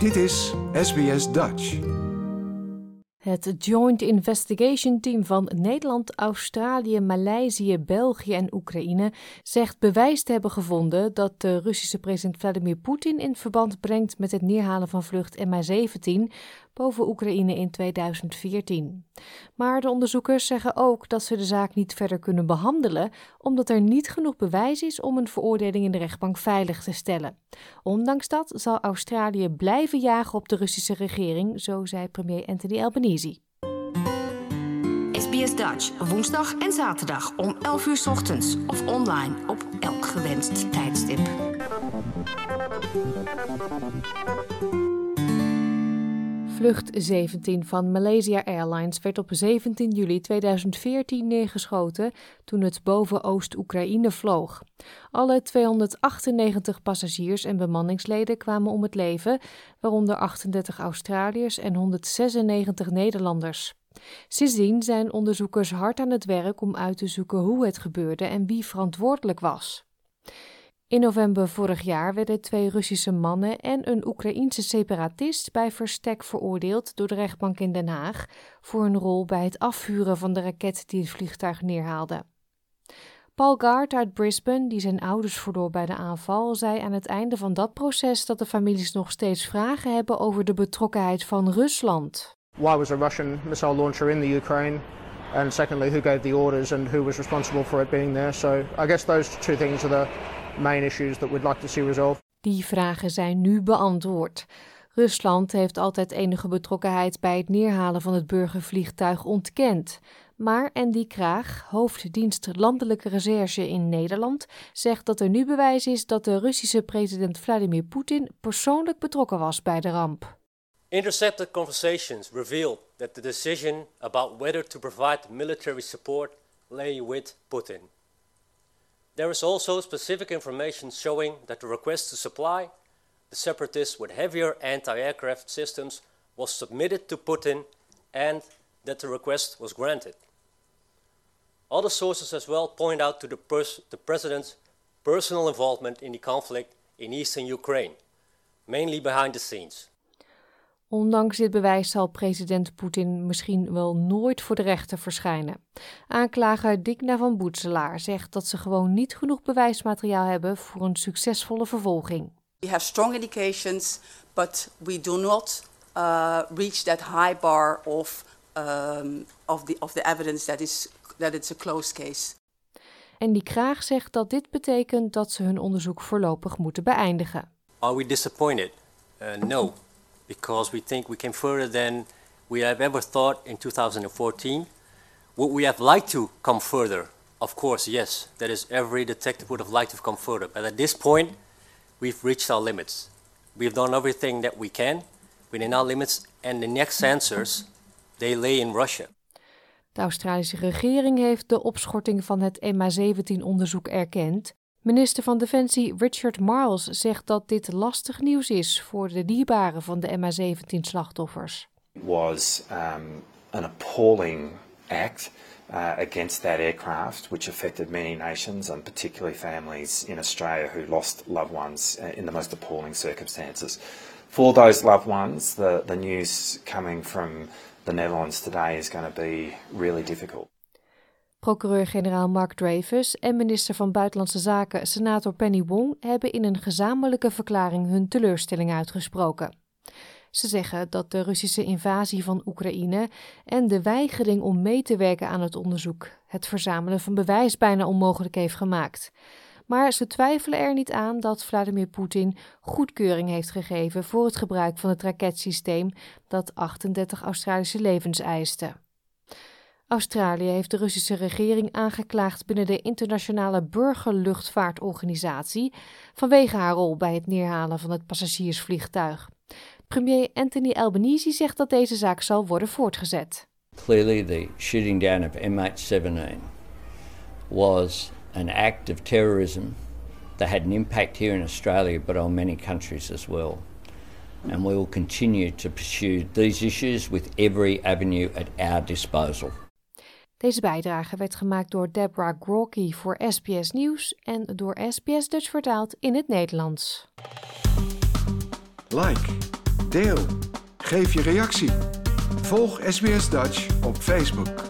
Dit is SBS Dutch. Het Joint Investigation Team van Nederland, Australië, Maleisië, België en Oekraïne zegt bewijs te hebben gevonden dat de Russische president Vladimir Poetin in verband brengt met het neerhalen van vlucht MH17 boven Oekraïne in 2014. Maar de onderzoekers zeggen ook dat ze de zaak niet verder kunnen behandelen, omdat er niet genoeg bewijs is om een veroordeling in de rechtbank veilig te stellen. Ondanks dat zal Australië blijven jagen op de Russische regering, zo zei premier Anthony Albanese. SBS Dutch, woensdag en zaterdag om 11 uur ochtends of online op elk gewenst tijdstip. Vlucht 17 van Malaysia Airlines werd op 17 juli 2014 neergeschoten toen het boven Oost-Oekraïne vloog. Alle 298 passagiers en bemanningsleden kwamen om het leven, waaronder 38 Australiërs en 196 Nederlanders. Sindsdien zijn onderzoekers hard aan het werk om uit te zoeken hoe het gebeurde en wie verantwoordelijk was. In november vorig jaar werden twee Russische mannen en een Oekraïense separatist bij verstek veroordeeld door de rechtbank in Den Haag voor hun rol bij het afvuren van de raket die het vliegtuig neerhaalde. Paul Gard uit Brisbane, die zijn ouders verloor bij de aanval, zei aan het einde van dat proces dat de families nog steeds vragen hebben over de betrokkenheid van Rusland. Why was a Russian missile launcher in the Ukraine? And secondly, who gave the orders and who was responsible for it being there? So I guess those two things are the main issues that we'd like to see resolved. Die vragen zijn nu beantwoord. Rusland heeft altijd enige betrokkenheid bij het neerhalen van het burgervliegtuig ontkend. Maar Andy Kraag, hoofddienst Landelijke Recherche in Nederland, zegt dat er nu bewijs is dat de Russische president Vladimir Poetin persoonlijk betrokken was bij de ramp. Intercepted conversations revealed that the decision about whether to provide military support lay with Putin. There is also specific information showing that the request to supply the separatists with heavier anti aircraft systems was submitted to Putin and that the request was granted. Other sources as well point out to the, pers- the president's personal involvement in the conflict in eastern Ukraine, mainly behind the scenes. Ondanks dit bewijs zal president Poetin misschien wel nooit voor de rechter verschijnen. Aanklager Digna van Boetselaar zegt dat ze gewoon niet genoeg bewijsmateriaal hebben voor een succesvolle vervolging. We have strong indications, but we do not uh, reach that high bar of, um, of, the, of the evidence that, is, that it's a closed case. En die Kraag zegt dat dit betekent dat ze hun onderzoek voorlopig moeten beëindigen. Are we disappointed? Uh, no, because we think we came further than we have ever thought in 2014. Would we have liked to come further? Of course, yes. That is, every detective would have liked to come further. But at this point, we've reached our limits. We've done everything that we can within our limits, and the next answers, they lay in Russia. De Australische regering heeft de opschorting van het MH17-onderzoek erkend. Minister van Defensie Richard Marles zegt dat dit lastig nieuws is voor de dierbaren van de MH17-slachtoffers. was um, an appalling act uh, against that aircraft, which affected many nations and particularly families in Australia who lost loved ones uh, in the most appalling circumstances. For those loved ones, the, the news coming from the Netherlands today is going to be really difficult. Procureur-generaal Mark Dreyfus en minister van Buitenlandse Zaken senator Penny Wong hebben in een gezamenlijke verklaring hun teleurstelling uitgesproken. Ze zeggen dat de Russische invasie van Oekraïne en de weigering om mee te werken aan het onderzoek het verzamelen van bewijs bijna onmogelijk heeft gemaakt. Maar ze twijfelen er niet aan dat Vladimir Poetin goedkeuring heeft gegeven voor het gebruik van het raketsysteem dat 38 Australische levens eiste. Australië heeft de Russische regering aangeklaagd binnen de internationale burgerluchtvaartorganisatie vanwege haar rol bij het neerhalen van het passagiersvliegtuig. Premier Anthony Albanese zegt dat deze zaak zal worden voortgezet. Clearly, the shooting down of MH17 was an act of terrorism that had an impact here in Australia, but on many countries as well. And we will continue to pursue these issues with every avenue at our disposal. Deze bijdrage werd gemaakt door Deborah Grocki voor SBS Nieuws en door SBS Dutch vertaald in het Nederlands. Like, Deel. Geef je reactie. Volg SBS Dutch op Facebook.